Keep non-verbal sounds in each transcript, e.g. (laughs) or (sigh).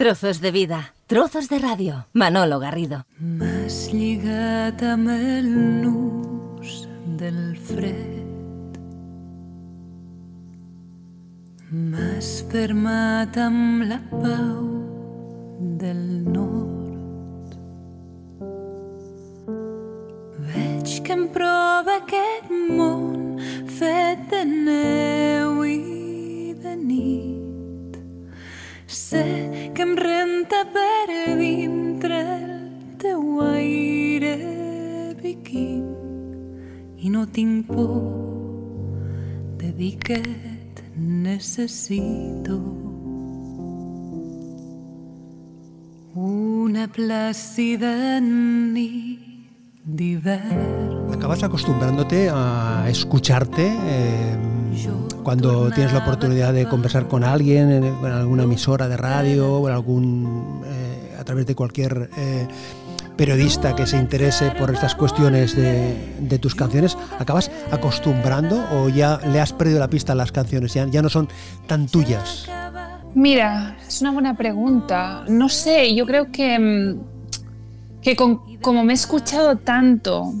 Trozos de vida, trozos de radio. Manolo Garrido. M'has lligat amb el nus del fred. M'has fermat la pau del nord. Veig que em prova aquest món fet de neu i de nit. Sé que em renta per dintre el teu aire viking i no tinc por de dir que et necessito. Una plàcida nit d'hivern Acabas acostumbrándote a escucharte eh, cuando tienes la oportunidad de conversar con alguien en, en alguna emisora de radio o algún eh, a través de cualquier eh, periodista que se interese por estas cuestiones de, tus canciones, ¿acabas acostumbrando o ya le has perdido la pista a las canciones? Ya, no son tan tuyas. Mira, es una buena pregunta. No sé, yo creo que, mm, que como me he escuchado tanto,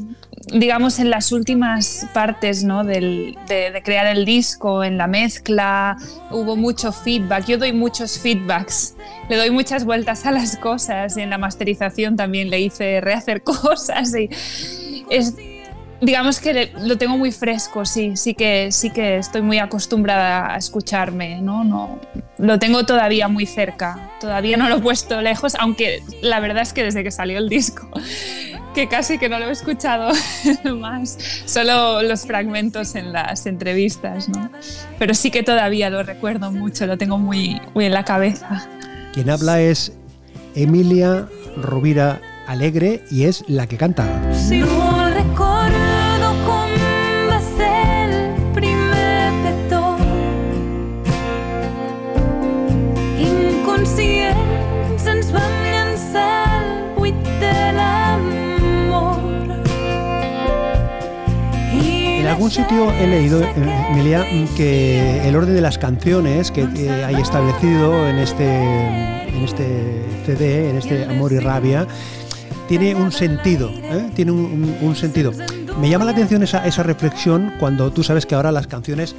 digamos en las últimas partes ¿no? del- de, crear el disco, en la mezcla, hubo mucho feedback. Yo doy muchos feedbacks, le doy muchas vueltas a las cosas y en la masterización también le hice rehacer (laughs) cosas y es, digamos que lo tengo muy fresco, sí, sí que, sí que estoy muy acostumbrada a escucharme, ¿no? no Lo tengo todavía muy cerca, todavía no lo he puesto lejos, aunque la verdad es que desde que salió el disco, que casi que no lo he escuchado (laughs) más, solo los fragmentos en las entrevistas, ¿no? Pero sí que todavía lo recuerdo mucho, lo tengo muy, muy en la cabeza. Quien habla es Emilia Rovira Alegre y es la que canta. Si no algún sitio he leído, eh, Emilia, que el orden de las canciones que eh, hay establecido en este, en este CD, en este Amor y Rabia, tiene un sentido, ¿eh? tiene un sentido. Me llama la atención esa, esa reflexión cuando tú sabes que ahora las canciones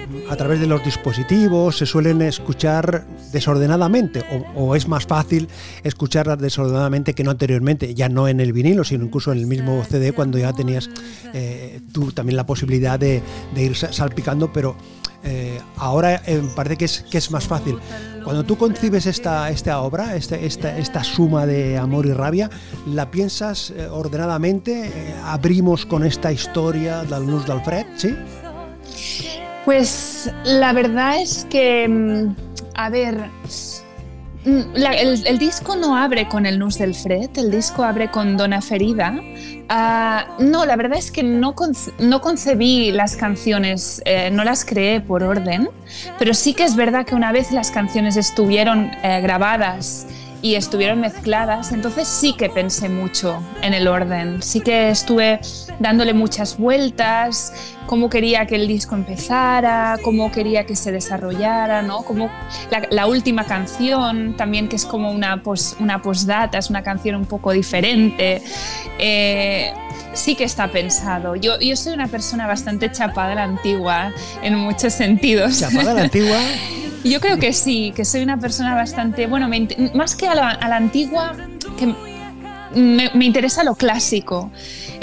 eh, a través de los dispositivos se suelen escuchar desordenadamente o, es más fácil escucharlas desordenadamente que no anteriormente, ya no en el vinilo, sino incluso en el mismo CD cuando ya tenías eh, tú también la posibilidad de, de ir sa- salpicando, pero eh, ahora parece que es, que es más fácil. Cuando tú concibes esta, esta obra, esta, esta, esta suma de amor y rabia, ¿la piensas ordenadamente? ¿Abrimos con esta historia del Nus d'Alfred? ¿Sí? Pues la verdad es que, mm, a ver, mm, el, disco no abre con el Nus del Fred, el disco abre con Dona Ferida. Ah, no, la verdad es que no, no concebí las canciones, eh, no las creé por orden, pero sí que es verdad que una vez las canciones estuvieron eh, grabadas y estuvieron mezcladas, entonces sí que pensé mucho en el orden, sí que estuve dándole muchas vueltas, cómo quería que el disco empezara, cómo quería que se desarrollara, ¿no? Como la, última canción también que es como una pos, una postdata, es una canción un poco diferente. Eh, sí que está pensado. Yo, yo soy una persona bastante chapada a la antigua en muchos sentidos. Chapada a la antigua. (laughs) Yo creo que sí, que soy una persona bastante, bueno, me más que a la, a la antigua, que me, me interesa lo clásico.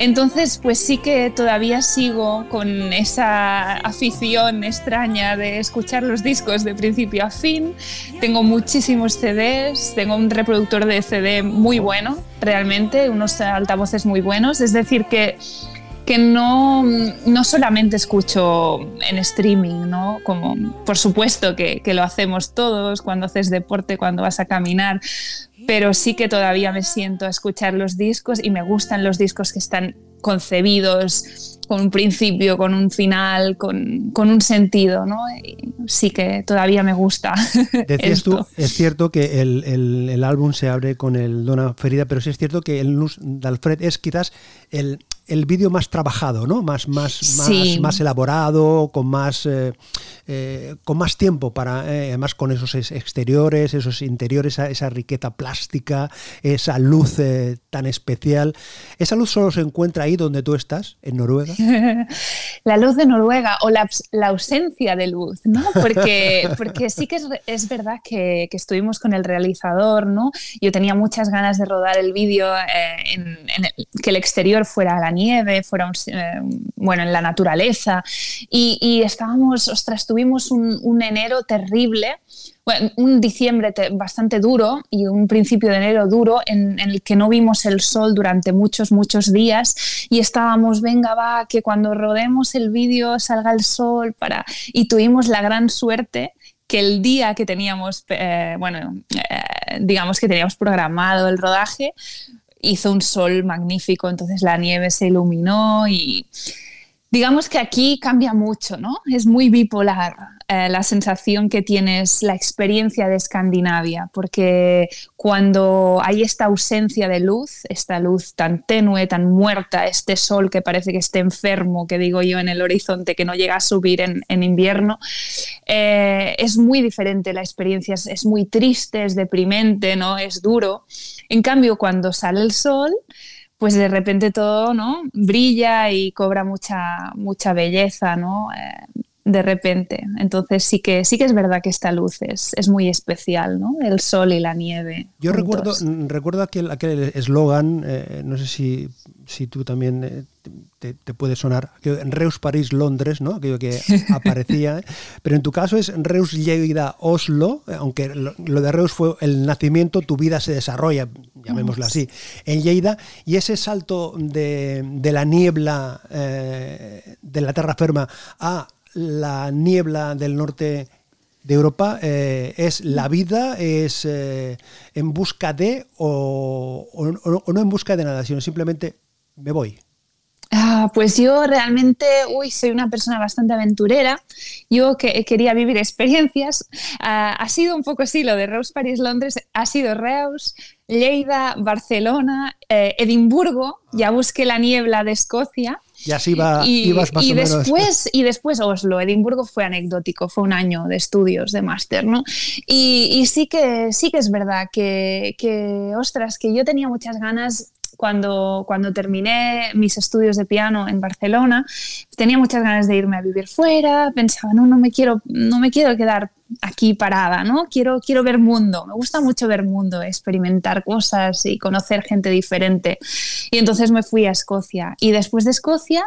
Entonces, pues sí que todavía sigo con esa afición extraña de escuchar los discos de principio a fin. Tengo muchísimos CDs, tengo un reproductor de CD muy bueno, realmente, unos altavoces muy buenos. Es decir, que que no, no solamente escucho en streaming, ¿no? Como por supuesto que, que lo hacemos todos cuando haces deporte, cuando vas a caminar, pero sí que todavía me siento a escuchar los discos y me gustan los discos que están concebidos con un principio, con un final, con, con un sentido, ¿no? Y sí que todavía me gusta. (laughs) Decías esto. tú, es cierto que el, el- el álbum se abre con el Dona Ferida, pero sí es cierto que el Nus d'Alfred es quizás el, el vídeo más trabajado, ¿no? Más, más, más, más elaborado, con más, eh, eh, con más tiempo para, eh, además con esos exteriores, esos interiores, esa, esa riqueza plástica, esa luz tan especial. ¿Esa luz solo se encuentra ahí donde tú estás, en Noruega? (laughs) la luz de Noruega o la, la ausencia de luz, ¿no? Porque, porque sí que es, es verdad que, que, estuvimos con el realizador, ¿no? Yo tenía muchas ganas de rodar el vídeo en, que el exterior fuera la nieve, fuera eh, bueno, en la naturaleza. Y, estábamos, ostras, tuvimos un, enero terrible. un diciembre bastante duro y un principio de enero duro en, el que no vimos el sol durante muchos, muchos días y estábamos, venga, va, que cuando rodemos el vídeo salga el sol para... Y tuvimos la gran suerte que el día que teníamos, eh, bueno, eh, digamos que teníamos programado el rodaje, hizo un sol magnífico, entonces la nieve se iluminó y digamos que aquí cambia mucho, ¿no? Es muy bipolar eh, la sensación que tienes, la experiencia de Escandinavia, porque cuando hay esta ausencia de luz, esta luz tan tenue, tan muerta, este sol que parece que esté enfermo, que digo yo en el horizonte, que no llega a subir en, invierno, eh, es muy diferente la experiencia, es, es muy triste, es deprimente, ¿no? Es duro. En cambio, cuando sale el sol, pues de repente todo ¿no? brilla y cobra mucha, mucha belleza, ¿no? Eh, de repente. Entonces sí que sí que es verdad que esta luz es, es muy especial, ¿no? El sol y la nieve. Yo recuerdo, recuerdo aquel eslogan, eh, no sé si, si tú también eh, te, puede sonar, en Reus, París, Londres, ¿no? aquello que (laughs) aparecía, ¿eh? pero en tu caso es Reus, Lleida, Oslo, aunque lo, de Reus fue el nacimiento, tu vida se desarrolla, llamémoslo así, en Lleida, y ese salto de, la niebla de la tierra firma a la niebla del norte de Europa es la vida, es en busca de o, o, no en busca de nada, sino simplemente me voy. Ah, pues yo realmente, uy, soy una persona bastante aventurera. Yo que quería vivir experiencias. Ah, ha sido un poco así, lo de Reus, París, Londres, ha sido Reus, Lleida, Barcelona, eh, Edimburgo, ya busqué la niebla de Escocia. Y así y, ibas más y o después, Y después Oslo, Edimburgo fue anecdótico, fue un año de estudios, de máster, ¿no? Y, y, sí, que, sí que es verdad que, que, ostras, que yo tenía muchas ganas cuando, cuando terminé mis estudios de piano en Barcelona, tenía muchas ganas de irme a vivir fuera, pensaba, no, no me quiero, no me quiero quedar aquí parada, ¿no? Quiero, quiero ver mundo, me gusta mucho ver mundo, experimentar cosas y conocer gente diferente. Y entonces me fui a Escocia. Y después de Escocia,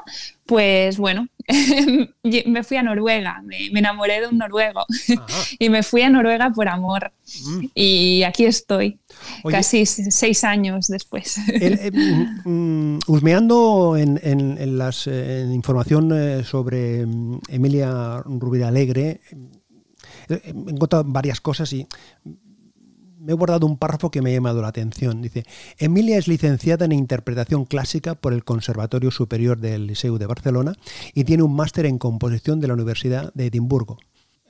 pues bueno, (laughs) me fui a Noruega, me, enamoré de un noruego (laughs) y me fui a Noruega por amor. Mm. Y aquí estoy, casi seis años después. Eh, (laughs) mm, mm, husmeando en, en, las, información eh, sobre Emilia Rubira Alegre, he encontrado varias cosas y me he guardado un párrafo que me ha llamado la atención. Dice, Emilia es licenciada en interpretación clásica por el Conservatorio Superior del Liceu de Barcelona y tiene un máster en composición de la Universidad de Edimburgo.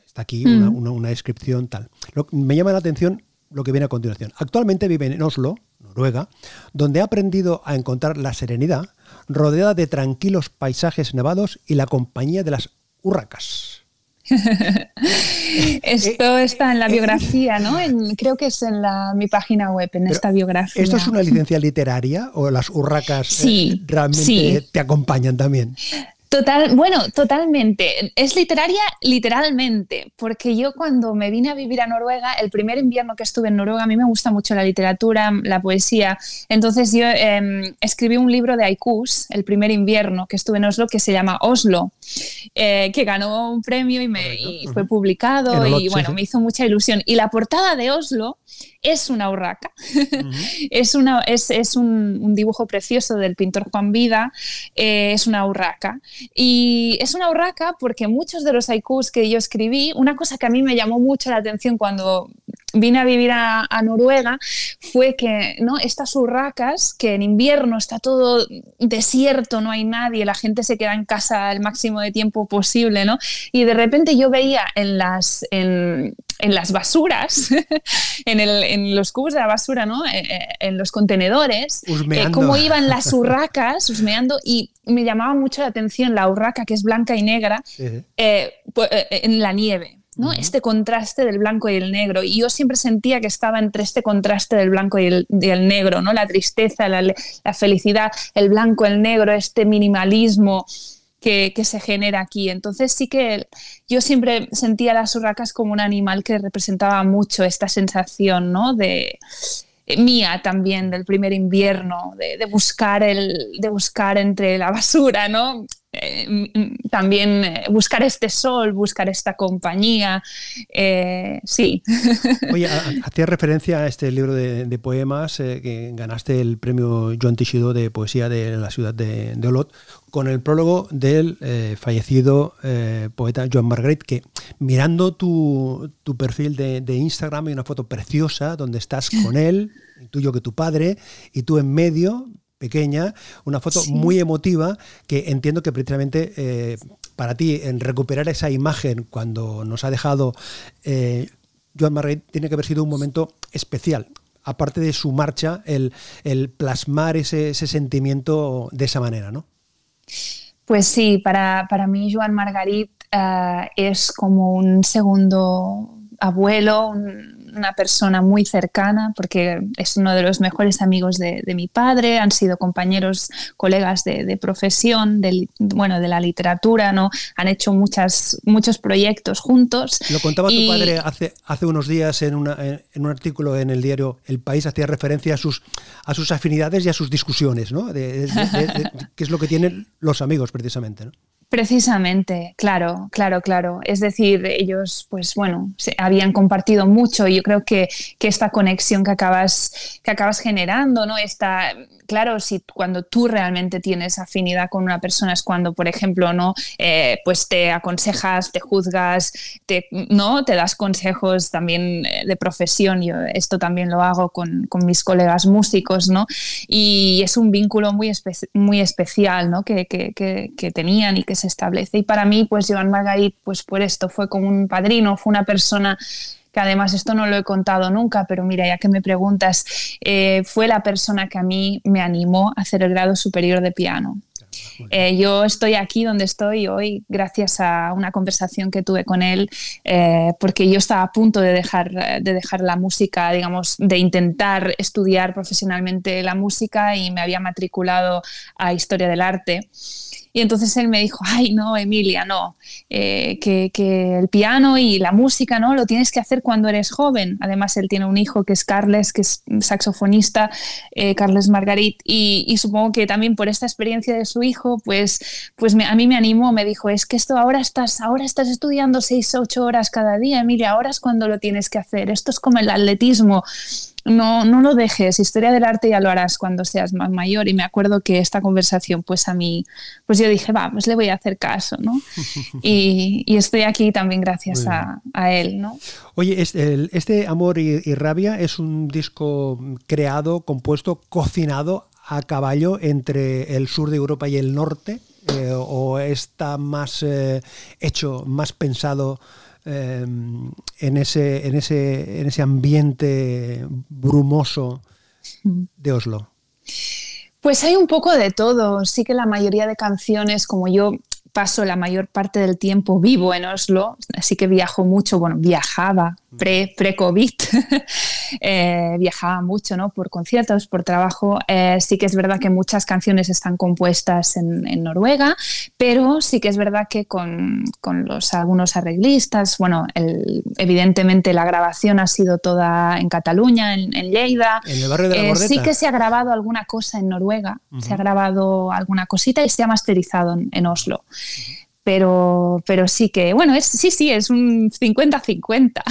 Está aquí una, mm. descripción tal. me llama la atención lo que viene a continuación. Actualmente vive en Oslo, Noruega, donde ha aprendido a encontrar la serenidad rodeada de tranquilos paisajes nevados y la compañía de las urracas. (laughs) Esto está en la biografía, ¿no? creo que es en la, mi página web, en esta biografía. ¿Esto es una licencia literaria o las urracas eh, realmente te acompañan también? Total, bueno, totalmente. Es literaria literalmente, porque yo cuando me vine a vivir a Noruega, el primer invierno que estuve en Noruega, a mí me gusta mucho la literatura, la poesía, entonces yo em, escribí un libro de haikus, el primer invierno que estuve en Oslo, que se llama Oslo, eh, que ganó un premio y, me, fue publicado y bueno, me hizo mucha ilusión. Y la portada de Oslo es una urraca, (laughs) es, una, es, es un, dibujo precioso del pintor Juan Vida, eh, es una urraca. Y es una urraca porque muchos de los haikus que yo escribí, una cosa que a mí me llamó mucho la atención cuando vine a vivir a, Noruega fue que ¿no? estas urracas, que en invierno está todo desierto, no hay nadie, la gente se queda en casa el máximo de tiempo posible, ¿no? Y de repente yo veía en las, en, las basuras, (laughs) en, los cubos de la basura, ¿no? Eh, eh, en los contenedores, eh, cómo iban las urracas husmeando y me llamaba mucho la atención la urraca que es blanca y negra pues, en la nieve. ¿No? Este contraste del blanco y el negro. Y yo siempre sentía que estaba entre este contraste del blanco y el, negro, ¿no? La tristeza, la, felicidad, el blanco, el negro, este minimalismo que, se genera aquí. Entonces sí que yo siempre sentía las urracas como un animal que representaba mucho esta sensación, ¿no? De eh, mía también del primer invierno, de, de, buscar el, de buscar entre la basura, ¿no? Eh, también eh, buscar este sol, buscar esta compañía. Eh, sí. (laughs) Oye, hacías referencia a este libro de, poemas que ganaste el premio Joan Tishido de poesía de la ciudad de, Olot con el prólogo del fallecido poeta Joan Margarit, que mirando tu, perfil de, de, Instagram hay una foto preciosa donde estás con él, tuyo que tu padre, y tú en medio, pequeña, una foto muy emotiva que entiendo que precisamente eh, para ti en recuperar esa imagen cuando nos ha dejado eh, Joan Margaret tiene que haber sido un momento especial. Aparte de su marcha, el, plasmar ese, sentimiento de esa manera, ¿no? Pues sí, para, mí Joan Margarit eh, es como un segundo abuelo, un, una persona muy cercana porque es uno de los mejores amigos de, mi padre, han sido compañeros, colegas de, profesión, de, bueno, de la literatura, ¿no? Han hecho muchas, muchos proyectos juntos. Lo contaba tu padre hace, hace unos días en, un artículo en el diario El País, hacía referencia a sus, a sus afinidades y a sus discusiones, ¿no? De, qué es lo que tienen los amigos precisamente, ¿no? Precisamente, claro, claro, claro. Es decir, ellos, pues bueno, se habían compartido mucho y yo creo que, que, esta conexión que acabas, que acabas generando, ¿no? Esta, claro, si cuando tú realmente tienes afinidad con una persona es cuando, por ejemplo, no, eh, pues te aconsejas, te juzgas, te, no, te das consejos también eh, de profesión. Yo esto también lo hago con, con mis colegas músicos, ¿no? Y es un vínculo muy, muy especial, ¿no? Que, que, que, tenían y que se establece. Y para mí, pues Joan Margarit, pues por esto fue como un padrino, fue una persona que además esto no lo he contado nunca, pero mira, ya que me preguntas, eh, fue la persona que a mí me animó a hacer el grado superior de piano. Eh, yo estoy aquí donde estoy hoy gracias a una conversación que tuve con él, eh, porque yo estaba a punto de dejar, de dejar la música, digamos, de intentar estudiar profesionalmente la música y me había matriculado a Historia del Arte. Y entonces él me dijo, ay, no, Emilia, no, eh, que, que, el piano y la música, ¿no? Lo tienes que hacer cuando eres joven. Además, él tiene un hijo que es Carles, que es saxofonista, eh, Carles Margarit, y, supongo que también por esta experiencia de su hijo, pues, pues a mí me animó, me dijo, es que esto ahora estás, ahora estás estudiando seis, ocho horas cada día, Emilia, ahora es cuando lo tienes que hacer. Esto es como el atletismo no, no lo dejes, historia del arte ya lo harás cuando seas más mayor. Y me acuerdo que esta conversación, pues a mí, pues yo dije, va, pues le voy a hacer caso, ¿no? (laughs) y, estoy aquí también gracias a, él, ¿no? Oye, este, este Amor y, Rabia es un disco creado, compuesto, cocinado a caballo entre el sur de Europa y el norte, eh, o está más eh, hecho, más pensado Em, en, ese, en, ese, en ese ambiente brumoso de Oslo? Pues hay un poco de todo. Sí que la mayoría de canciones, como yo paso la mayor parte del tiempo vivo en Oslo, así que viajo mucho, bueno, viajaba pre-COVID, (laughs) eh, viajaba mucho ¿no? por conciertos, por trabajo. Eh, sí que es verdad que muchas canciones están compuestas en, Noruega, pero sí que es verdad que con, con los, algunos arreglistas, bueno, evidentemente la grabación ha sido toda en Cataluña, en, Lleida. En el barrio de la eh, Sí que se ha grabado alguna cosa en Noruega, se ha grabado alguna cosita y se ha masterizado en, Oslo pero, pero sí que, bueno, es, sí, sí, es un 50-50.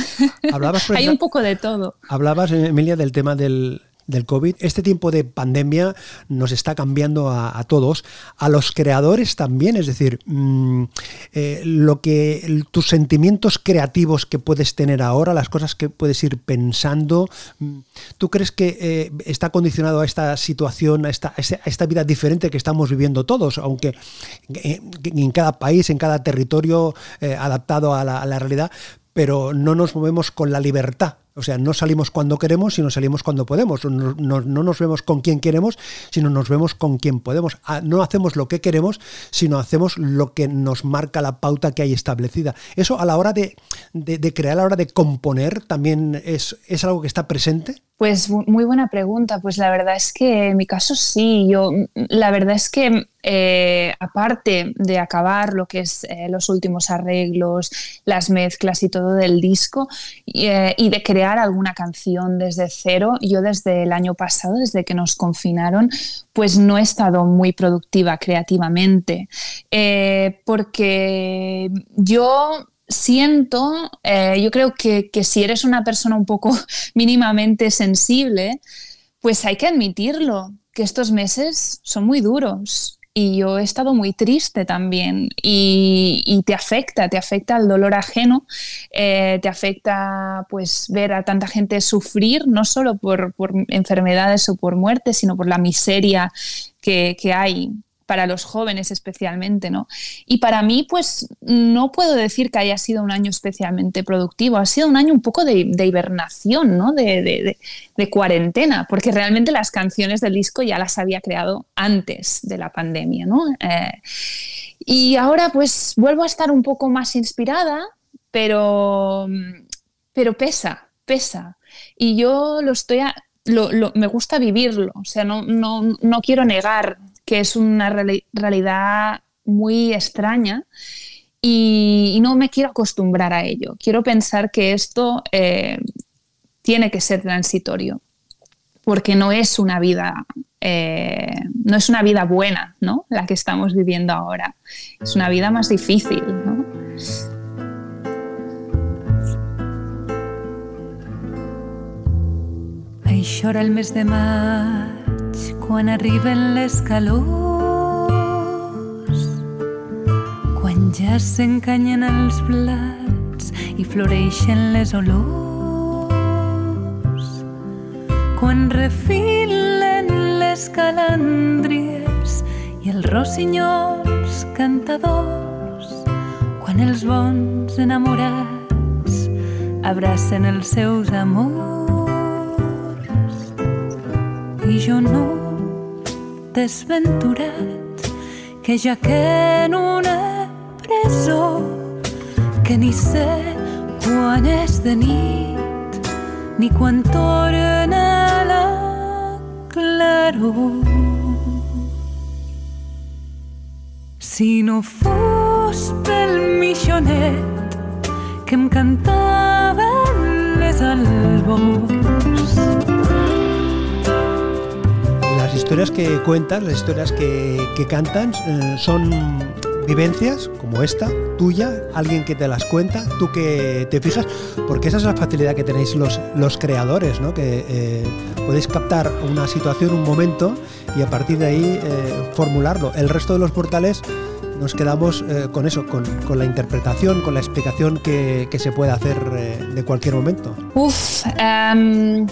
(laughs) Hay un poco de todo. Hablabas, Emilia, del tema del del COVID. Este tiempo de pandemia nos está cambiando a, todos, a los creadores también, es decir, mm, eh, lo que tus sentimientos creativos que puedes tener ahora, las cosas que puedes ir pensando, mm, ¿tú crees que eh, está condicionado a esta situación, a esta, esta, vida diferente que estamos viviendo todos, aunque eh, en cada país, en cada territorio adaptado a a la realidad, pero no nos movemos con la libertad o sea, no salimos cuando queremos, sino salimos cuando podemos. No, no, nos vemos con quien queremos, sino nos vemos con quien podemos. Ah, no hacemos lo que queremos, sino hacemos lo que nos marca la pauta que hay establecida. Eso a la hora de, de, crear, a la hora de componer, también es, es algo que está presente. Pues muy buena pregunta. Pues la verdad es que en mi caso sí. Yo, la verdad es que eh, aparte de acabar lo que es eh, los últimos arreglos, las mezclas y todo del disco, eh, y de crear alguna canción desde cero, yo desde el año pasado, desde que nos confinaron, pues no he estado muy productiva creativamente, porque yo siento, yo creo que, que si eres una persona un poco (laughs) mínimamente sensible, pues hay que admitirlo, que estos meses son muy duros y yo he estado muy triste también y, te afecta, te afecta el dolor ajeno, eh, te afecta pues ver a tanta gente sufrir, no solo por, por enfermedades o por muerte, sino por la miseria que, que hay para los jóvenes especialmente, ¿no? Y para mí, pues no puedo decir que haya sido un año especialmente productivo, ha sido un año un poco de, hibernación, ¿no? De, cuarentena, porque realmente las canciones del disco ya las había creado antes de la pandemia, ¿no? Eh, y ahora pues vuelvo a estar un poco más inspirada, pero, pero pesa, pesa. Y yo lo estoy... me gusta vivirlo, o sea, no, no, no quiero negar que es una realidad muy extraña y, no me quiero acostumbrar a ello. Quiero pensar que esto eh, tiene que ser transitorio, porque no es una vida, eh, no es una vida buena, ¿no? La que estamos viviendo ahora. Es una vida más difícil, ¿no? el mes de mar quan arriben les calors, quan ja s'encanyen els blats i floreixen les olors, quan refilen les calàndries i els rossinyols cantadors, quan els bons enamorats abracen els seus amors. I jo no desventurat que ja que en una presó que ni sé quan és de nit ni quan torna la claror. Si no fos pel missionet que em cantava les albors historias que cuentas, las historias que, que cantan, eh, son vivencias como esta, tuya, alguien que te las cuenta, tú que te fijas, porque esa es la facilidad que tenéis los, los creadores, ¿no? que eh, podéis captar una situación, un momento y a partir de ahí eh, formularlo. El resto de los portales nos quedamos con eso, con, con, la interpretación, con la explicación que, que se puede hacer de cualquier momento. Uf, um,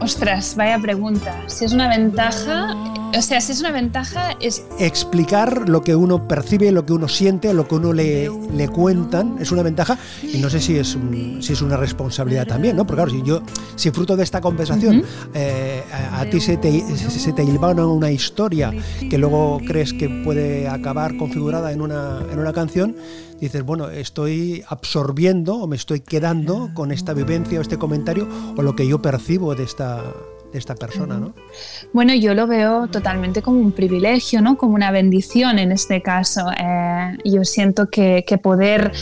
Ostras, vaya pregunta. Si es una ventaja, o sea, si es una ventaja es... Explicar lo que uno percibe, lo que uno siente, lo que uno le, le cuentan, es una ventaja y no sé si es, si es una responsabilidad también, ¿no? Porque claro, si yo, si fruto de esta conversación eh, a, ti se te, se te una historia que luego crees que puede acabar configurada en una, en una canción, dices, bueno, estoy absorbiendo o me estoy quedando con esta vivencia o este comentario o lo que yo percibo de esta, de esta persona, ¿no? Bueno, yo lo veo totalmente como un privilegio, ¿no? Como una bendición en este caso. Eh, yo siento que, poder,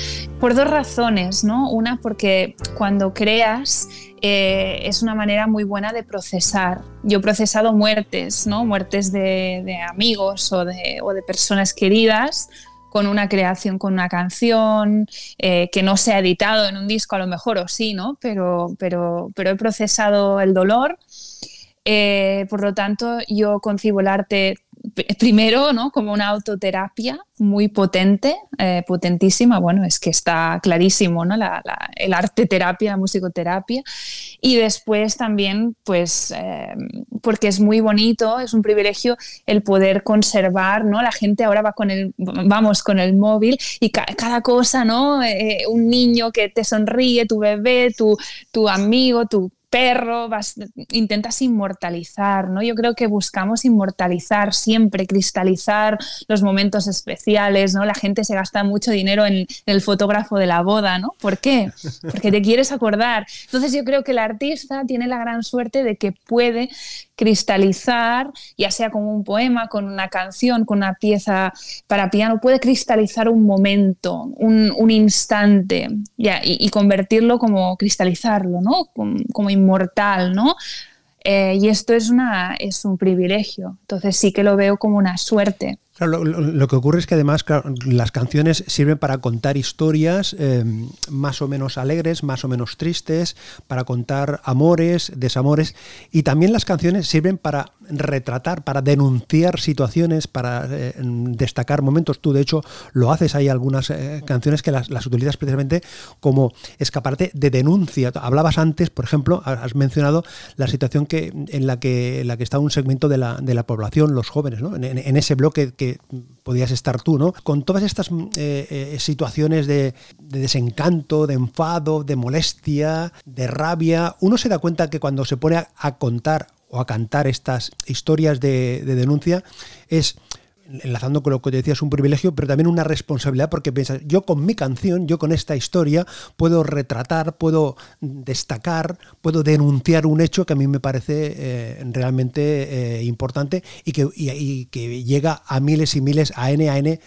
por dos razones, ¿no? Una, porque cuando creas eh, es una manera muy buena de procesar. Yo he procesado muertes, ¿no? Muertes de, de amigos o de, o de personas queridas con una creación, con una canción, eh, que no se ha editado en un disco a lo mejor, o sí, ¿no? Pero, pero, pero he procesado el dolor. Eh, por lo tanto, yo concibo el arte primero, ¿no? Como una autoterapia muy potente, eh, potentísima, bueno, es que está clarísimo, ¿no? el arte terapia, la musicoterapia. Y después también, pues, eh, porque es muy bonito, es un privilegio el poder conservar, ¿no? La gente ahora va con el, vamos con el móvil y cada cosa, ¿no? Eh, un niño que te sonríe, tu bebé, tu, tu amigo, tu perro, intentas inmortalizar, ¿no? Yo creo que buscamos inmortalizar siempre, cristalizar los momentos especiales, ¿no? La gente se gasta mucho dinero en, el fotógrafo de la boda, ¿no? ¿Por qué? Porque te quieres acordar. Entonces yo creo que el artista tiene la gran suerte de que puede cristalizar, ya sea con un poema, con una canción, con una pieza para piano, puede cristalizar un momento, un, instante y, convertirlo como cristalizarlo, ¿no? Como inmortal, ¿no? Eh, y esto es, una, es un privilegio. Entonces sí que lo veo como una suerte lo, que ocurre es que además las canciones sirven para contar historias eh, más o menos alegres, más o menos tristes, para contar amores, desamores, y también las canciones sirven para retratar, para denunciar situaciones, para eh, destacar momentos. Tú, de hecho, lo haces. Hay algunas eh, canciones que las, utilizas precisamente como escaparate de denuncia. Hablabas antes, por ejemplo, has mencionado la situación que, en, la que, la que está un segmento de la, de la población, los jóvenes, ¿no? en, ese bloque que podías estar tú, ¿no? Con todas estas eh, situaciones de, desencanto, de enfado, de molestia, de rabia, uno se da cuenta que cuando se pone a contar o a cantar estas historias de, denuncia es enlazando con lo que te decía, es un privilegio, pero también una responsabilidad porque piensas, yo con mi canción, yo con esta historia, puedo retratar, puedo destacar, puedo denunciar un hecho que a mí me parece eh, realmente eh, importante y que, y que llega a miles y miles, a N a N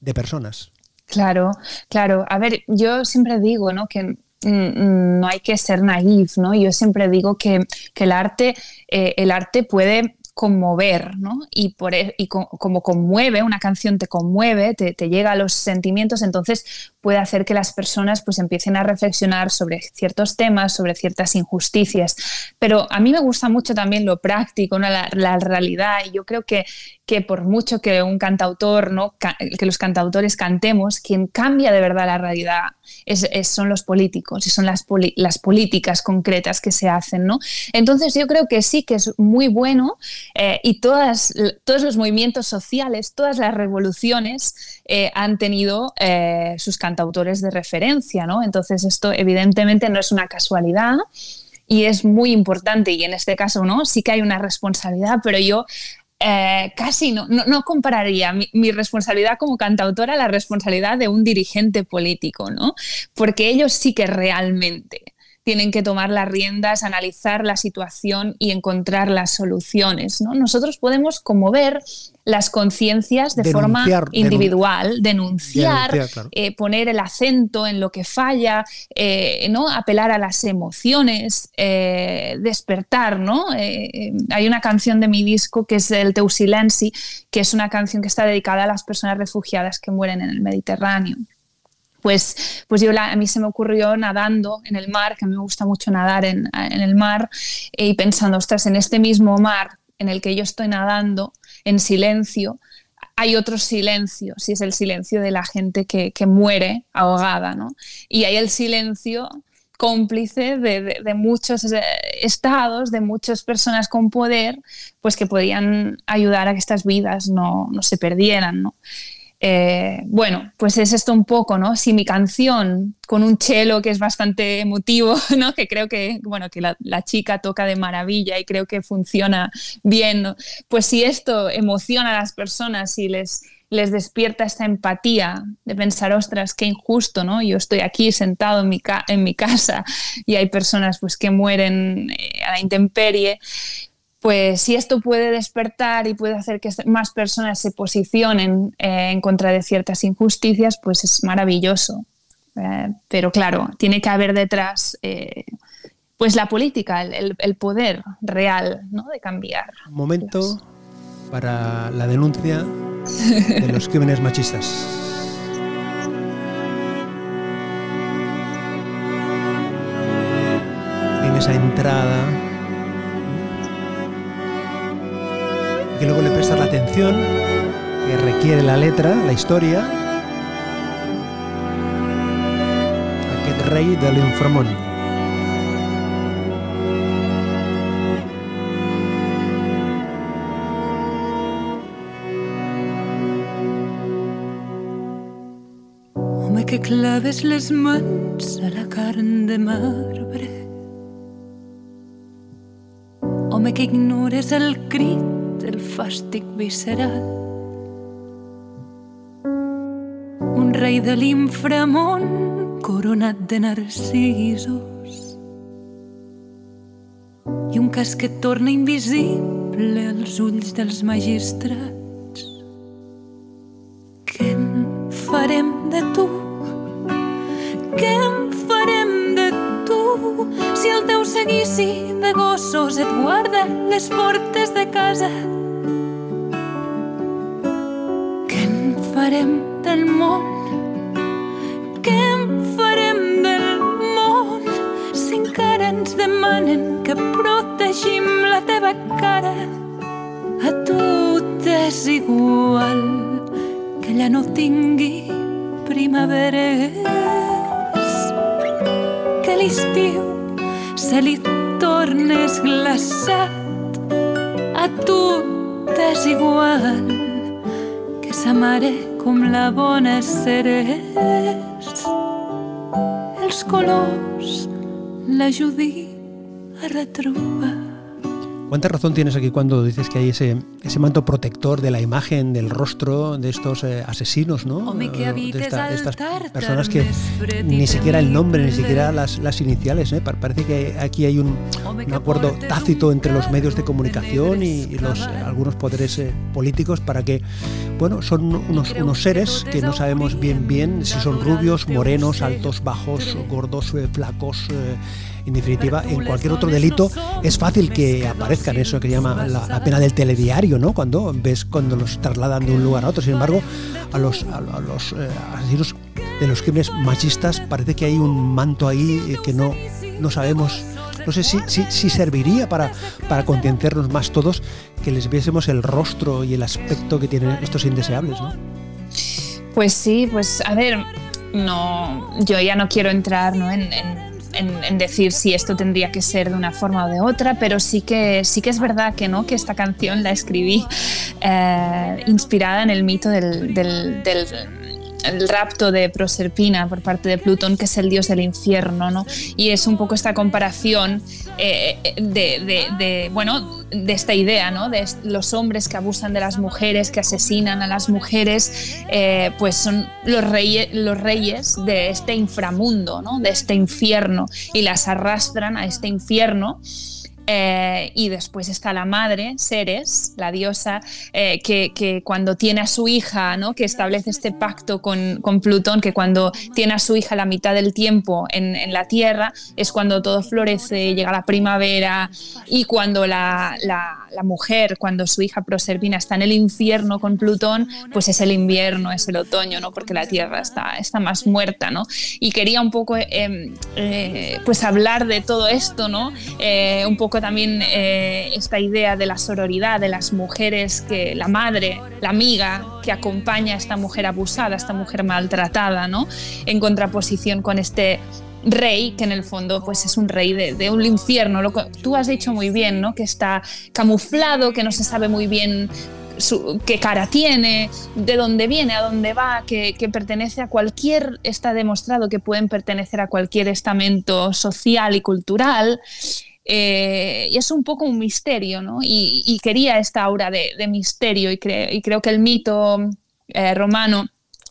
de personas. Claro, claro. A ver, yo siempre digo, ¿no? Que Mm, mm, no hay que ser naif, ¿no? Yo siempre digo que, el, arte, eh, el arte puede conmover, ¿no? Y, por, e, y como conmueve, una canción te conmueve, te, te, llega a los sentimientos, entonces puede hacer que las personas pues empiecen a reflexionar sobre ciertos temas, sobre ciertas injusticias. Pero a mí me gusta mucho también lo práctico, la, la, realidad, y yo creo que, que por mucho que un cantautor, ¿no? que los cantautores cantemos, quien cambia de verdad la realidad son los políticos y son las, las políticas concretas que se hacen. ¿no? Entonces yo creo que sí que es muy bueno eh, y todas, todos los movimientos sociales, todas las revoluciones eh, han tenido eh, sus cantautores de referencia. ¿no? Entonces esto evidentemente no es una casualidad y es muy importante y en este caso no sí que hay una responsabilidad pero yo eh, casi no, no, compararía mi, responsabilidad como cantautora a la responsabilidad de un dirigente político, ¿no? Porque ellos sí que realmente tienen que tomar las riendas, analizar la situación y encontrar las soluciones. ¿no? Nosotros podemos conmover las conciencias de forma individual, denunciar, eh, poner el acento en lo que falla, eh, ¿no? apelar a las emociones, eh, despertar. ¿no? hay una canción de mi disco que es el Teu Silenci, que es una canción que está dedicada a las personas refugiadas que mueren en el Mediterráneo pues, pues yo a mí se me ocurrió nadando en el mar, que me gusta mucho nadar en, el mar, y pensando, ostras, en este mismo mar en el que yo estoy nadando en silencio, hay otro silencio, si es el silencio de la gente que, muere ahogada, ¿no? Y hay el silencio cómplice de, muchos eh, estados, de muchas personas con poder, pues que podían ayudar a que estas vidas no, no se perdieran, ¿no? Eh, bueno, pues es esto un poco, ¿no? Si mi canción con un cello que es bastante emotivo, (laughs) ¿no? Que creo que, bueno, que la, chica toca de maravilla y creo que funciona bien, Pues si esto emociona a las personas y les, les despierta esta empatía de pensar, ostras, qué injusto, ¿no? Yo estoy aquí sentado en mi, en mi casa y hay personas pues que mueren eh, a la intemperie, pues si esto puede despertar y puede hacer que más personas se posicionen eh, en contra de ciertas injusticias, pues es maravilloso. Eh, pero claro, tiene que haber detrás eh, pues la política, el, poder real ¿no? de cambiar. Momento para la denuncia de los (laughs) crímenes machistas. En esa entrada que luego le prestas la atención que requiere la letra, la historia. Aquest rei de l'inframont. Que claves les mans a la carn de marbre. Home, que ignores el crit del fàstic visceral. Un rei de l'inframont coronat de narcisos i un cas que torna invisible als ulls dels magistrats. Què en farem de tu? Què en farem de tu si el teu seguici de gossos et guarda les portes de casa? Què en farem del món? Què en farem del món si encara ens demanen que protegim la teva cara? A tu t'és igual que ella no tingui primaveres que l'estiu se li tornes glaçat a tu t'és igual que sa mare com la bona ceres els colors l'ajudi a retrobar ¿Cuánta razón tienes aquí cuando dices que hay ese, ese manto protector de la imagen, del rostro de estos eh, asesinos, ¿no? Eh, de, esta- de estas personas que ni siquiera el nombre, ni siquiera las, las iniciales. ¿eh? Pa- Parece que aquí hay un, un acuerdo tácito entre los medios de comunicación y, y los, algunos poderes eh, políticos para que, bueno, son unos, unos seres que no sabemos bien bien si son rubios, morenos, altos, bajos, gordos, flacos. En definitiva, en cualquier otro delito es fácil que aparezcan eso que llama la, la pena del telediario, ¿no? Cuando ves cuando los trasladan de un lugar a otro. Sin embargo, a los, a, a los eh, asesinos de los crímenes machistas parece que hay un manto ahí eh, que no, no sabemos. No sé si, si, si serviría para, para concienciarnos más todos que les viésemos el rostro y el aspecto que tienen estos indeseables, ¿no? Pues sí, pues a ver, no, yo ya no quiero entrar ¿no? en, en- en- en decir si esto tendría que ser de una forma o de otra, pero sí que, sí que es verdad que, ¿no? que esta canción la escribí eh, inspirada en el mito del, del- del- el rapto de Proserpina por parte de Plutón, que es el dios del infierno, ¿no? Y es un poco esta comparación eh, de, de- bueno, de esta idea, ¿no? De los hombres que abusan de las mujeres, que asesinan a las mujeres, eh, pues son los reyes, los reyes de este inframundo, ¿no? De este infierno y las arrastran a este infierno. Eh, y después está la madre, Ceres, la diosa, eh, que, cuando tiene a su hija, ¿no? que establece este pacto con, con Plutón, que cuando tiene a su hija la mitad del tiempo en, la Tierra, es cuando todo florece, llega la primavera, y cuando la, la- mujer, cuando su hija Proserpina está en el infierno con Plutón, pues es el invierno, es el otoño, ¿no? porque la Tierra está, está más muerta. ¿no? Y quería un poco eh, eh, pues hablar de todo esto, ¿no? Un poco también eh, esta idea de la sororidad, de las mujeres, que la madre, la amiga que acompaña a esta mujer abusada, a esta mujer maltratada, ¿no? en contraposición con este rey que en el fondo pues es un rey de, un infierno lo que tú has dicho muy bien no que está camuflado que no se sabe muy bien su- qué cara tiene, de dónde viene, a dónde va, que, que pertenece a cualquier, está demostrado que pueden pertenecer a cualquier estamento social y cultural. Eh, y es un poco un misterio, ¿no? Y, quería esta aura de, misterio y, cre- y creo que el mito eh, romano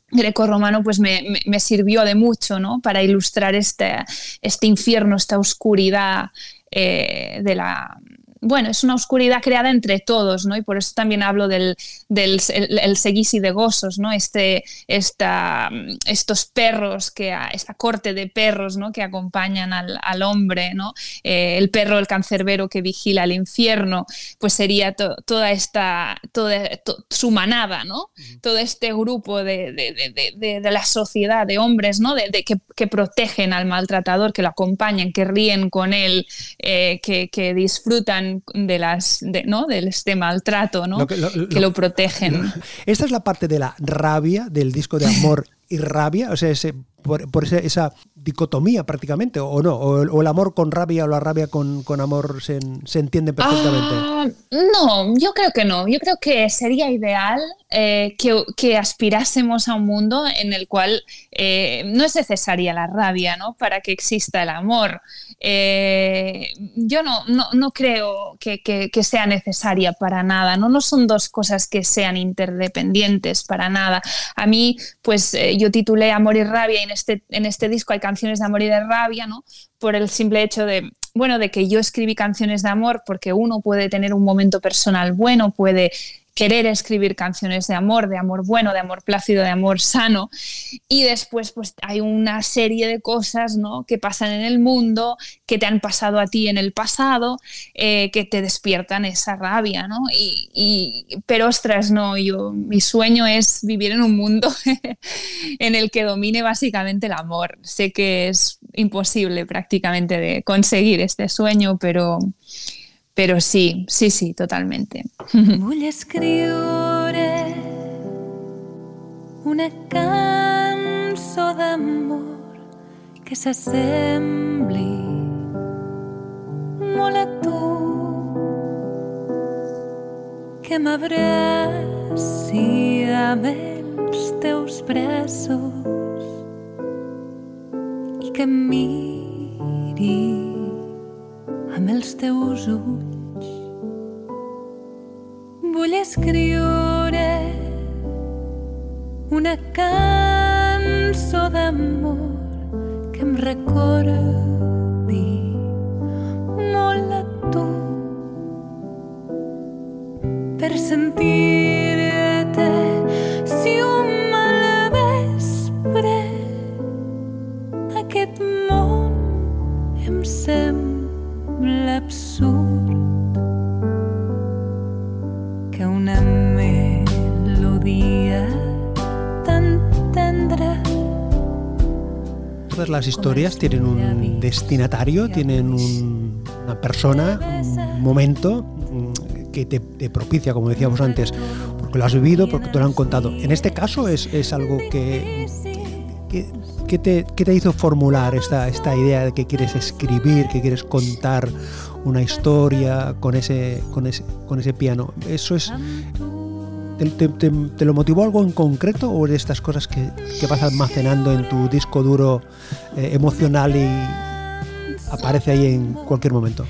greco-romano pues me sirvió de mucho ¿no? para ilustrar este, este infierno, esta oscuridad eh, de la... Bueno, es una oscuridad creada entre todos, ¿no? Y por eso también hablo del, del el, el seguisi de gozos, ¿no? Este, esta, estos perros, que, esta corte de perros, ¿no? Que acompañan al, al hombre, ¿no? Eh, el perro, el cancerbero que vigila el infierno, pues sería to- toda esta, toda to- su manada, ¿no? Todo este grupo de, de- de- de- la sociedad, de hombres, ¿no? Que, que protegen al maltratador, que lo acompañan, que ríen con él, eh, que, que disfrutan de las, de, ¿no? Del este maltrato, ¿no? que, lo, protegen. (laughs) Esta es la parte de la rabia del disco de amor y rabia, o sea, ese, por, esa dicotomía prácticamente, o no, o, el amor con rabia o la rabia con, amor se, se entiende perfectamente. Ah, no, yo creo que no, yo creo que sería ideal eh, que, aspirásemos a un mundo en el cual eh, no es necesaria la rabia ¿no? para que exista el amor. Eh, yo no, no, creo que, sea necesaria para nada, ¿no? no son dos cosas que sean interdependientes para nada. A mí, pues yo titulé Amor y Rabia y en este, en este disco hay de amor y de rabia, ¿no? por el simple hecho de, bueno, de que yo escribí canciones de amor porque uno puede tener un momento personal bueno, puede querer escribir canciones de amor, de amor bueno, de amor plácido, de amor sano. Y después pues hay una serie de cosas ¿no? que pasan en el mundo, que te han pasado a ti en el pasado, eh, que te despiertan esa rabia. ¿no? Y, pero ostras, no, yo, mi sueño es vivir en un mundo (laughs) en el que domine básicamente el amor. Sé que es imposible prácticamente de conseguir este sueño, pero pero sí, sí, sí, totalmente. (laughs) Vull escriure una cançó d'amor que s'assembli molt a tu que m'abraci amb els teus braços i que em miri amb els teus ulls. Vull escriure una cançó d'amor que em recordi Las historias tienen un destinatario, tienen una persona, un momento mm, que te, propicia, como decíamos antes, porque lo has vivido, porque te lo han contado. En este caso es, es algo que, que ¿Qué te, hizo formular esta, esta idea de que quieres escribir, que quieres contar una historia con ese, con ese, con ese piano? ¿Eso es. Te, lo motivó algo en concreto o de estas cosas que, vas almacenando en tu disco duro eh, emocional y aparece ahí en cualquier momento?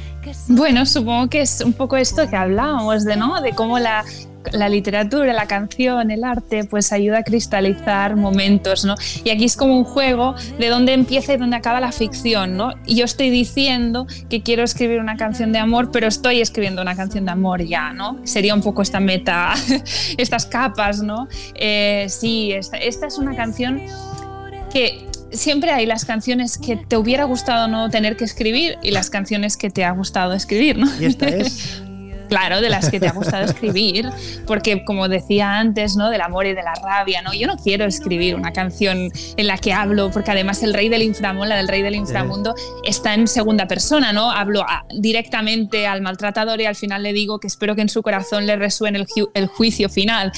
Bueno, supongo que es un poco esto que hablábamos de, ¿no? De cómo la, la literatura, la canción, el arte, pues ayuda a cristalizar momentos, ¿no? Y aquí es como un juego de dónde empieza y dónde acaba la ficción, ¿no? Y yo estoy diciendo que quiero escribir una canción de amor, pero estoy escribiendo una canción de amor ya, ¿no? Sería un poco esta meta, (laughs) estas capas, ¿no? Eh, sí, esta, esta es una canción que siempre hay las canciones que te hubiera gustado no tener que escribir y las canciones que te ha gustado escribir, ¿no? Y esta es (laughs) Claro, de las que te ha gustado escribir, porque como decía antes, ¿no? Del amor y de la rabia, ¿no? Yo no quiero escribir una canción en la que hablo, porque además el rey del inframundo, la del rey del inframundo, está en segunda persona, ¿no? Hablo directamente al maltratador y al final le digo que espero que en su corazón le resuene el, juicio final.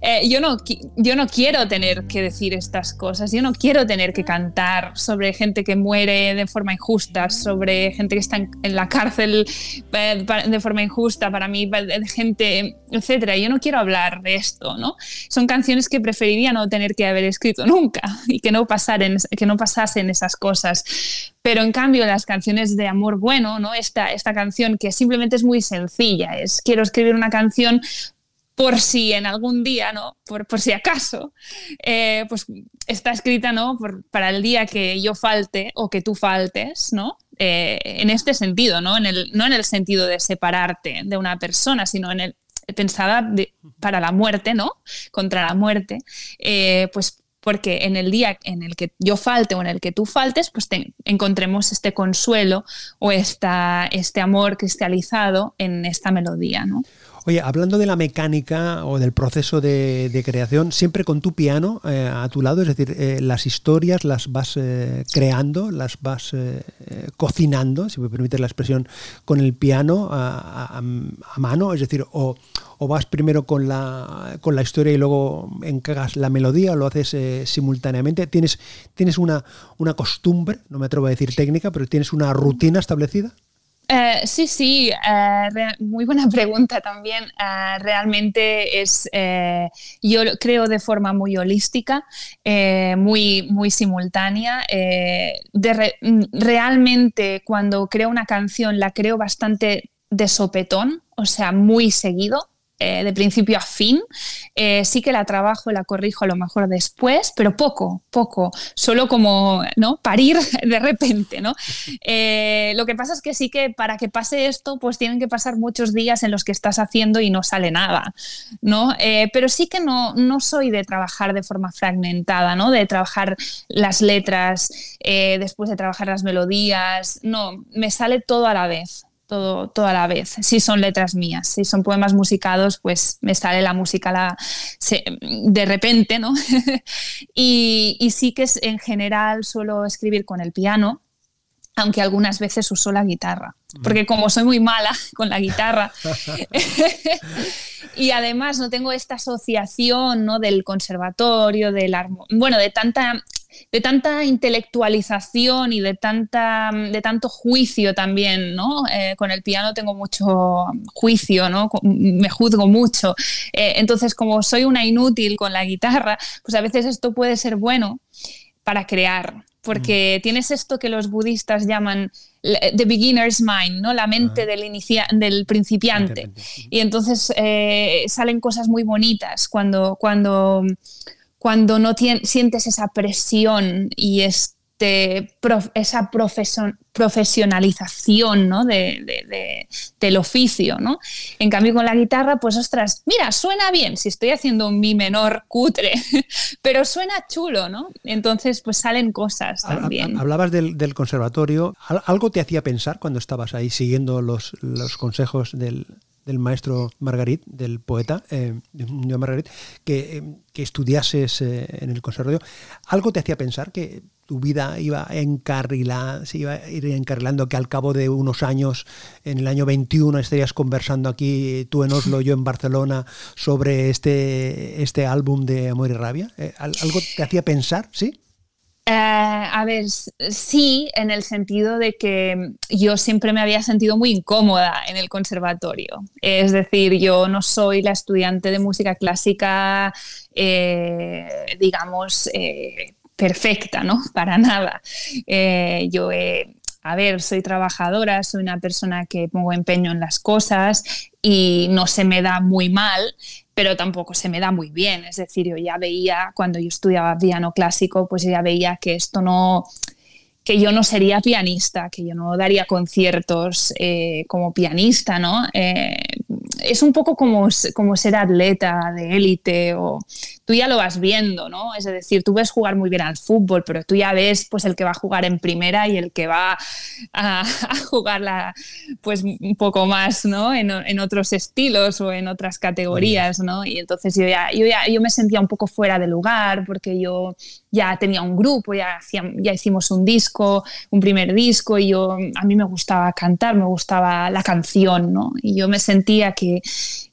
Eh, yo, no, yo no quiero tener que decir estas cosas, yo no quiero tener que cantar sobre gente que muere de forma injusta, sobre gente que está en, en la cárcel eh, de forma injusta para mí, gente, etcétera. Yo no quiero hablar de esto, ¿no? Son canciones que preferiría no tener que haber escrito nunca y que no, pasaren, que no pasasen esas cosas. Pero en cambio, las canciones de amor bueno, ¿no? Esta, esta canción que simplemente es muy sencilla, es quiero escribir una canción por si en algún día, ¿no? Por, por si acaso, eh, pues está escrita, ¿no? para el día que yo falte o que tú faltes, ¿no? Eh, en este sentido, ¿no? En el, no en el sentido de separarte de una persona, sino en el pensada para la muerte, ¿no? Contra la muerte, eh, pues porque en el día en el que yo falte o en el que tú faltes, pues encontremos este consuelo o esta, este amor cristalizado en esta melodía, ¿no? Oye, hablando de la mecánica o del proceso de, creación, siempre con tu piano eh, a tu lado, es decir, eh, las historias las vas eh, creando, las vas cocinando, si me permite la expresión, con el piano a, mano, es decir, o, vas primero con la, con la historia y luego encagas la melodía o lo haces simultáneamente. ¿Tienes, tienes una, una costumbre, no me atrevo a decir técnica, pero tienes una rutina establecida? Eh, sí, sí, eh, muy buena (laughs) pregunta también. Eh, realmente es, yo creo de forma muy holística, muy, muy simultánea. realmente cuando creo una canción la creo bastante de sopetón, o sea, muy seguido. Eh, de principio a fin. Eh, sí que la trabajo, la corrijo a lo mejor después, pero poco, poco, solo como ¿no? parir (laughs) de repente. ¿no? Eh, lo que pasa es que sí que para que pase esto, pues tienen que pasar muchos días en los que estás haciendo y no sale nada. ¿no? pero sí que no, no soy de trabajar de forma fragmentada, ¿no? de trabajar las letras, después de trabajar las melodías, no, me sale todo a la vez todo, toda la vez. Si son letras mías, si son poemas musicados, pues me sale la música la, de repente, ¿no? (laughs) y, sí que es, en general suelo escribir con el piano, aunque algunas veces uso la guitarra, porque como soy muy mala (laughs) con la guitarra (laughs) y además no tengo esta asociación ¿no? del conservatorio, del bueno, de tanta de tanta intelectualización y de, tanta, de tanto juicio también, ¿no? Eh, con el piano tengo mucho juicio, ¿no? Me juzgo mucho. Eh, entonces, como soy una inútil con la guitarra, pues a veces esto puede ser bueno para crear, porque mm. tienes esto que los budistas llaman the beginner's mind, ¿no? la mente ah. del, del principiante. Y entonces eh, salen cosas muy bonitas cuando, cuando cuando no sientes esa presión y este, esa profesionalización ¿no? de, del oficio. ¿no? En cambio, con la guitarra, pues ostras, mira, suena bien si estoy haciendo un mi menor cutre, (laughs) pero suena chulo, ¿no? Entonces, pues salen cosas también. Hablabas del, conservatorio. ¿Algo te hacía pensar cuando estabas ahí siguiendo los, los consejos del, del maestro Margarit, del poeta eh, Margarit, que, eh, que estudiases eh, en el conservatorio, ¿algo te hacía pensar que tu vida iba a iba ir encarrilando, que al cabo de unos años, en el año 21, estarías conversando aquí, tú en Oslo, yo en Barcelona, sobre este, este álbum de Amor y Rabia? Eh, ¿Algo te hacía pensar, sí? Eh, a ver, sí, en el sentido de que yo siempre me había sentido muy incómoda en el conservatorio. Es decir, yo no soy la estudiante de música clásica, eh, digamos, eh, perfecta, ¿no? (laughs) Para nada. yo a ver, soy trabajadora, soy una persona que pongo empeño en las cosas y no se me da muy mal, pero tampoco se me da muy bien. Es decir, yo ya veía, cuando yo estudiaba piano clásico, pues ya veía que esto no, que yo no sería pianista, que yo no daría conciertos eh, como pianista, ¿no? Eh, es un poco como, como ser atleta de élite o tú ya lo vas viendo, ¿no? Es decir, tú ves jugar muy bien al fútbol, pero tú ya ves pues el que va a jugar en primera y el que va a, jugarla pues un poco más, ¿no? En, en, otros estilos o en otras categorías, ¿no? Y entonces yo ya, yo ya yo me sentía un poco fuera de lugar porque yo ya tenía un grupo, ya, ya hicimos un disco, un primer disco y yo, a mí me gustaba cantar, me gustaba la canción, ¿no? Y yo me sentía que,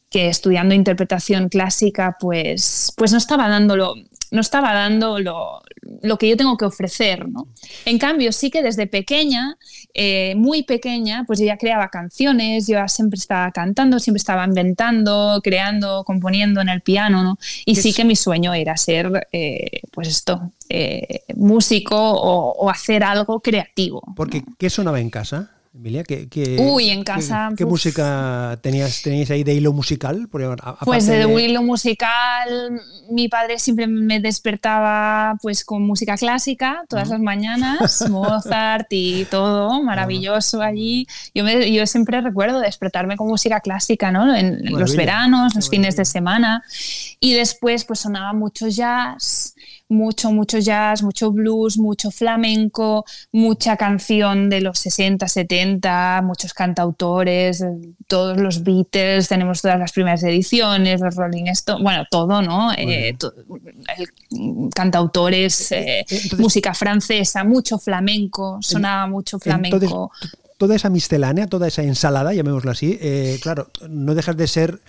que estudiando interpretación clásica, pues, pues no estaba dándolo, no estaba dando lo, lo, que yo tengo que ofrecer, ¿no? En cambio, sí que desde pequeña, eh, muy pequeña, pues yo ya creaba canciones, yo siempre estaba cantando, siempre estaba inventando, creando, componiendo en el piano, ¿no? Y sí que mi sueño era ser, eh, pues esto, eh, músico o, hacer algo creativo. Porque, ¿qué sonaba en casa? Emilia, ¿qué, Uy, en casa. ¿Qué, música tenías, teníais ahí de hilo musical? pues de, hilo musical, mi padre siempre me despertaba pues con música clásica todas las mañanas, (laughs) Mozart y todo, maravilloso allí. Yo, me, yo siempre recuerdo despertarme con música clásica, ¿no? En, los veranos, los fines de semana. Y después pues sonaba mucho jazz mucho, mucho jazz, mucho blues, mucho flamenco, mucha canción de los 60, 70, muchos cantautores, todos los Beatles, tenemos todas las primeras ediciones, los Rolling Stones, bueno, todo, ¿no? Eh, cantautores, eh, música francesa, mucho flamenco, sonaba mucho flamenco. toda esa miscelánea, toda esa ensalada, llamémoslo así, eh, claro, no dejas de ser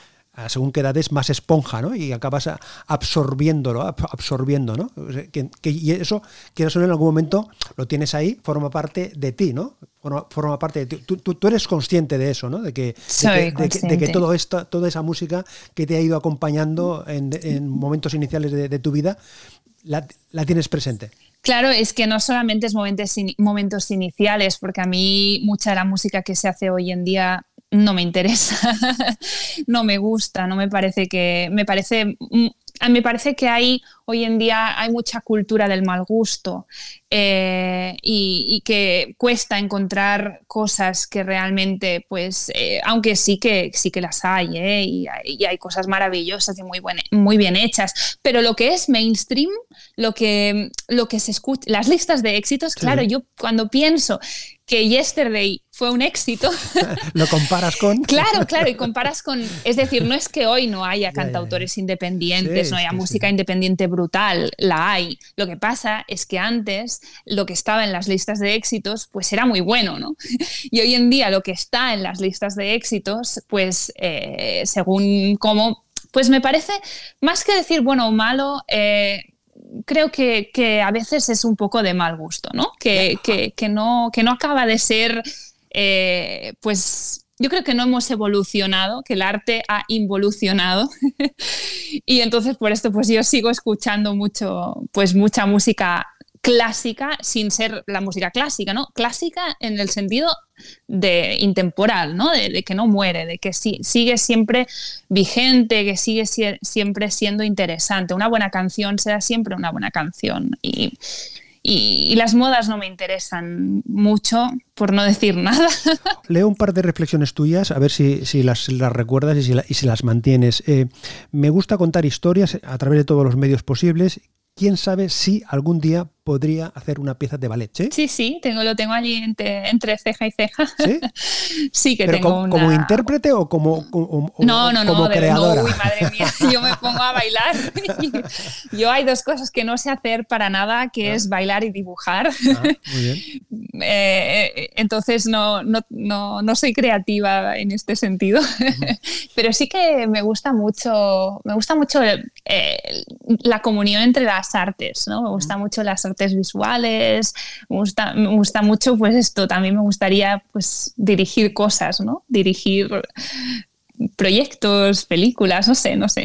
según qué edades, más esponja, ¿no? Y acabas absorbiéndolo, absorbiendo, ¿no? Que, y eso, quieras o en algún momento lo tienes ahí, forma parte de ti, ¿no? Forma, parte de ti. Tú, tú, eres consciente de eso, ¿no? De que, de que, todo esto, toda esa música que te ha ido acompañando en, momentos iniciales de, tu vida, la, la tienes presente. Claro, es que no solamente es momentos, momentos iniciales, porque a mí mucha de la música que se hace hoy en día no me interesa, (laughs) no me gusta, no me parece que me parece mm, me parece que hay hoy en día hay mucha cultura del mal gusto eh, y, que cuesta encontrar cosas que realmente, pues, eh, aunque sí que, sí que las hay, eh, y, hay cosas maravillosas y muy, muy bien hechas, pero lo que es mainstream, lo que, lo que se escucha, las listas de éxitos, claro, yo cuando pienso que Yesterday fue un éxito. (laughs) ¿Lo comparas con? (laughs) Claro, claro, y comparas con. Es decir, no es que hoy no haya cantautores independientes, no haya música independiente brutal, la hay. Lo que pasa es que antes lo que estaba en las listas de éxitos, pues era muy bueno, ¿no? (laughs) Y hoy en día lo que está en las listas de éxitos, pues eh, según cómo. Pues me parece, más que decir bueno o malo, eh, creo que, a veces es un poco de mal gusto, ¿no? Que, no, que no acaba de ser, eh, pues yo creo que no hemos evolucionado, que el arte ha involucionado. (laughs) y entonces por esto pues yo sigo escuchando mucho, pues mucha música clásica sin ser la música clásica, ¿no? Clásica en el sentido de intemporal, ¿no? De, que no muere, de que sigue siempre vigente, que sigue siempre siendo interesante. Una buena canción será siempre una buena canción. Y, las modas no me interesan mucho, por no decir nada. (laughs) Leo un par de reflexiones tuyas, a ver si, las, recuerdas y si, las mantienes. Eh, me gusta contar historias a través de todos los medios posibles quién sabe si algún día podría hacer una pieza de ballet, ¿sí? Sí, sí, tengo, lo tengo allí entre, ceja y ceja. Sí, (laughs) sí que tengo como, como intérprete o como, no, no, no, creadora? No, uy, madre mía, (laughs) yo me pongo a bailar. (laughs) yo hay dos cosas que no sé hacer para nada, que ah. es bailar y dibujar. Ah, muy bien. Eh, entonces no, no, no, soy creativa en este sentido, pero sí que me gusta mucho, me gusta mucho eh, la comunión entre las artes, ¿no? Me gusta mucho las artes visuales, me gusta, me gusta mucho pues esto, también me gustaría pues dirigir cosas, ¿no? Dirigir proyectos, películas, no sé, no sé.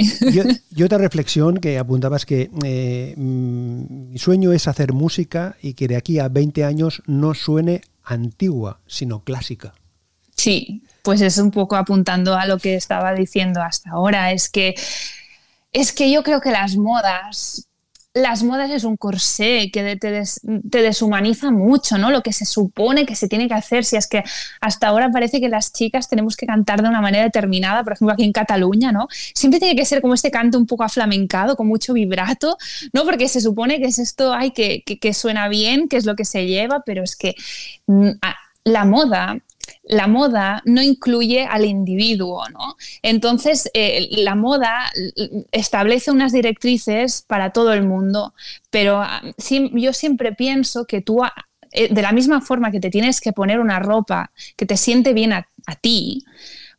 Y, (laughs) otra reflexión que apuntabas que eh, mm, mi sueño es hacer música y que de aquí a 20 años no suene antigua, sino clásica. Sí, pues es un poco apuntando a lo que estaba diciendo hasta ahora, es que es que yo creo que las modas las modas es un corsé que te, deshumaniza mucho, ¿no? Lo que se supone que se tiene que hacer, si es que hasta ahora parece que las chicas tenemos que cantar de una manera determinada, por ejemplo aquí en Cataluña, ¿no? Siempre tiene que ser como este canto un poco aflamencado, con mucho vibrato, ¿no? Porque se supone que es esto, ay, que, que suena bien, que es lo que se lleva, pero es que mm, la moda la moda no incluye al individuo, ¿no? Entonces, eh, la moda establece unas directrices para todo el mundo, pero ah, yo siempre pienso que tú, ah, eh, de la misma forma que te tienes que poner una ropa que te siente bien a ti,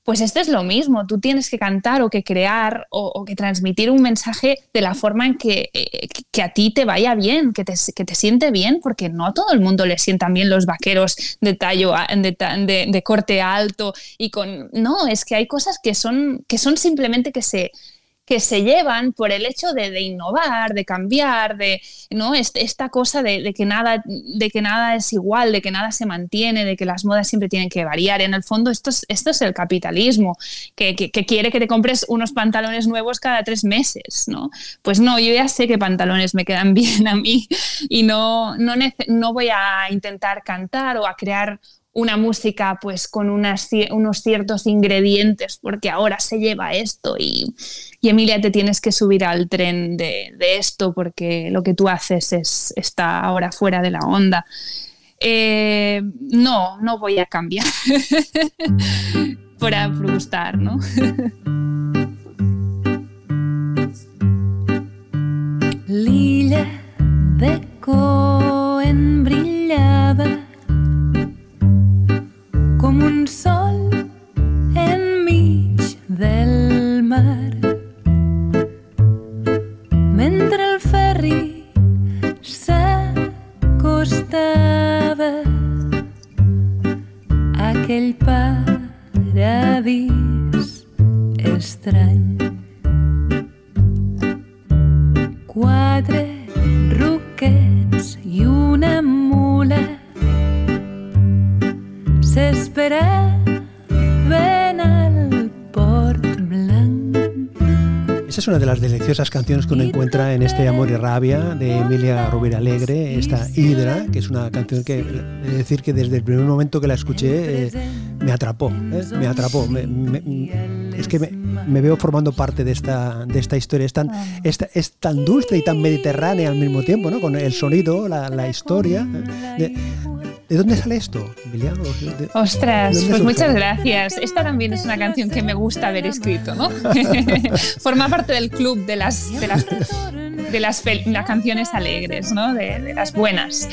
pues esto es lo mismo, tú tienes que cantar o que crear o, que transmitir un mensaje de la forma en que, eh, que a ti te vaya bien, que te, que te, siente bien, porque no a todo el mundo le sientan bien los vaqueros de tallo, de corte alto y con... No, es que hay cosas que son, que son simplemente que se que se llevan por el hecho de, innovar, de cambiar, de ¿no? esta cosa de, que nada, de que nada es igual, de que nada se mantiene, de que las modas siempre tienen que variar. En el fondo, esto es, esto es el capitalismo, que, quiere que te compres unos pantalones nuevos cada tres meses. ¿no? Pues no, yo ya sé que pantalones me quedan (laughs) bien a mí y no, no, no voy a intentar cantar o a crear una música pues con unos ciertos ingredientes porque ahora se lleva esto y, Emilia te tienes que subir al tren de, esto porque lo que tú haces es, está ahora fuera de la onda. Eh, no, no voy a cambiar (laughs) para gustar, ¿no? Lila de Cohen brillaba com un sol enmig del mar. Mentre el ferri es deliciosas canciones que uno encuentra en este Amor y Rabia de Emilia Rubira Alegre, esta Hidra, que es una canción que, decir que desde el primer momento que la escuché, eh, me atrapó, ¿eh? me atrapó. es que me, veo formando parte de esta, de esta historia. Es tan, es, tan dulce y tan mediterránea al mismo tiempo, ¿no? con el sonido, la, historia. ¿eh? De, dónde sale esto, Emiliano? Ostras, pues muchas gracias. Esta también es una canción que me gusta haber escrito, ¿no? (laughs) Forma parte del club de las, de las de las, canciones alegres, ¿no? de, las buenas.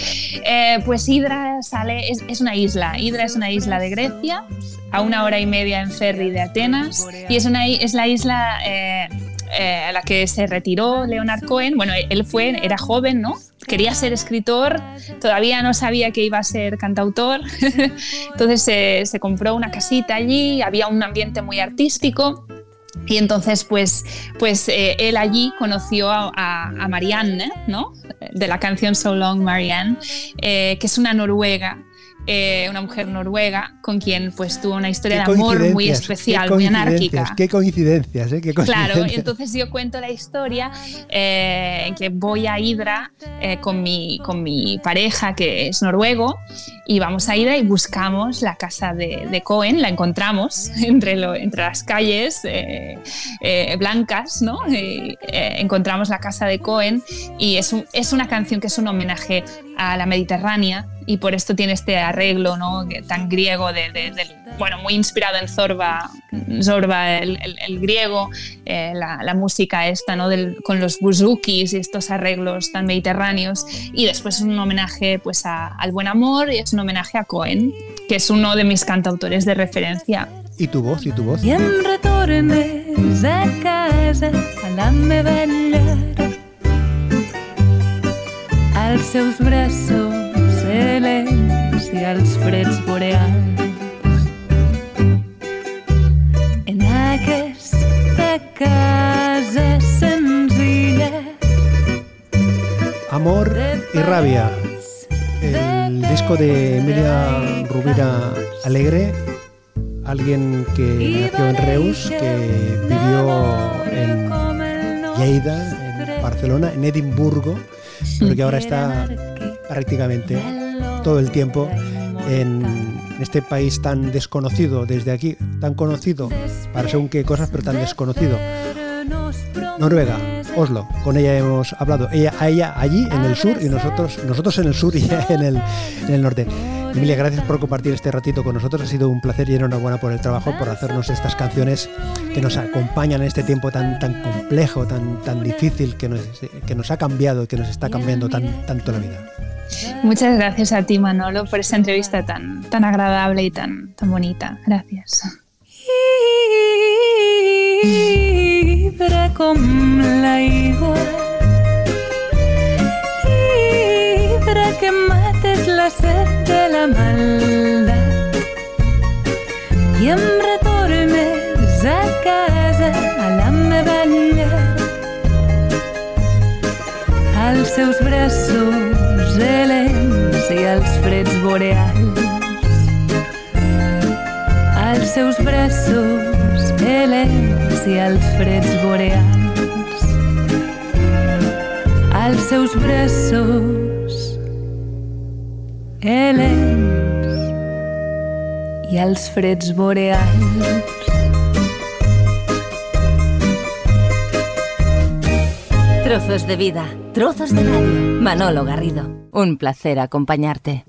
Eh, pues Hidra sale, es, una isla. Hidra es una isla de Grecia, a una hora y media en ferry de Atenas, y es, una, es la isla eh, eh, a la que se retiró Leonard Cohen. Bueno, él fue, era joven, ¿no? Quería ser escritor, todavía no sabía que iba a ser cantautor, (laughs) entonces se compró una casita allí, había un ambiente muy artístico y entonces, pues, pues eh, él allí conoció a, Marianne, ¿no? De la canción So Long Marianne, eh, que es una noruega eh, una mujer noruega con quien pues tuvo una historia de amor muy especial, muy anárquica. Qué coincidencias, ¿eh? Qué coincidencias. Claro, entonces yo cuento la historia eh, en que voy a Hydra con, mi, con mi pareja que es noruego y vamos a Hydra y buscamos la casa de, de Cohen, la encontramos (laughs) entre, lo, entre las calles blancas, ¿no? encontramos la casa de Cohen y es, un, es una canción que es un homenaje a la Mediterránea y por esto tiene este arreglo ¿no? tan griego, de, bueno, muy inspirado en Zorba, Zorba el, griego, eh, la, música esta ¿no? con los buzukis y estos arreglos tan mediterráneos. Y después es un homenaje pues, al buen amor y es un homenaje a Cohen, que es uno de mis cantautores de referencia. ¿Y tu voz? ¿Y tu voz? als seus braços i als freds boreals. En aquesta casa senzilla Amor y rabia. El disco de Emilia Rubira Alegre, alguien que nació en Reus, que vivió en Lleida, en Barcelona, en Edimburgo, pero que ahora está prácticamente todo el tiempo en este país tan desconocido desde aquí, tan conocido para según qué cosas, pero tan desconocido. Noruega, Oslo, con ella hemos hablado, ella, a ella allí en el sur y nosotros, nosotros en el sur y ella en el, en el norte. Emilia, gracias por compartir este ratito con nosotros. Ha sido un placer y enhorabuena por el trabajo, por hacernos estas canciones que nos acompañan en este tiempo tan, tan complejo, tan, tan difícil, que nos, que nos ha cambiado y que nos está cambiando tan, tanto la vida. Muchas gracias a ti, Manolo, por esta entrevista tan, tan agradable y tan, tan bonita. Gracias. que la set de la maldat i em retornes a casa a la meva llar als seus braços helens i als freds boreals. Als seus braços helens i als freds boreals. Als seus braços helens i els freds. Trozos de vida, trozos de radio. Manolo Garrido. Un placer acompañarte.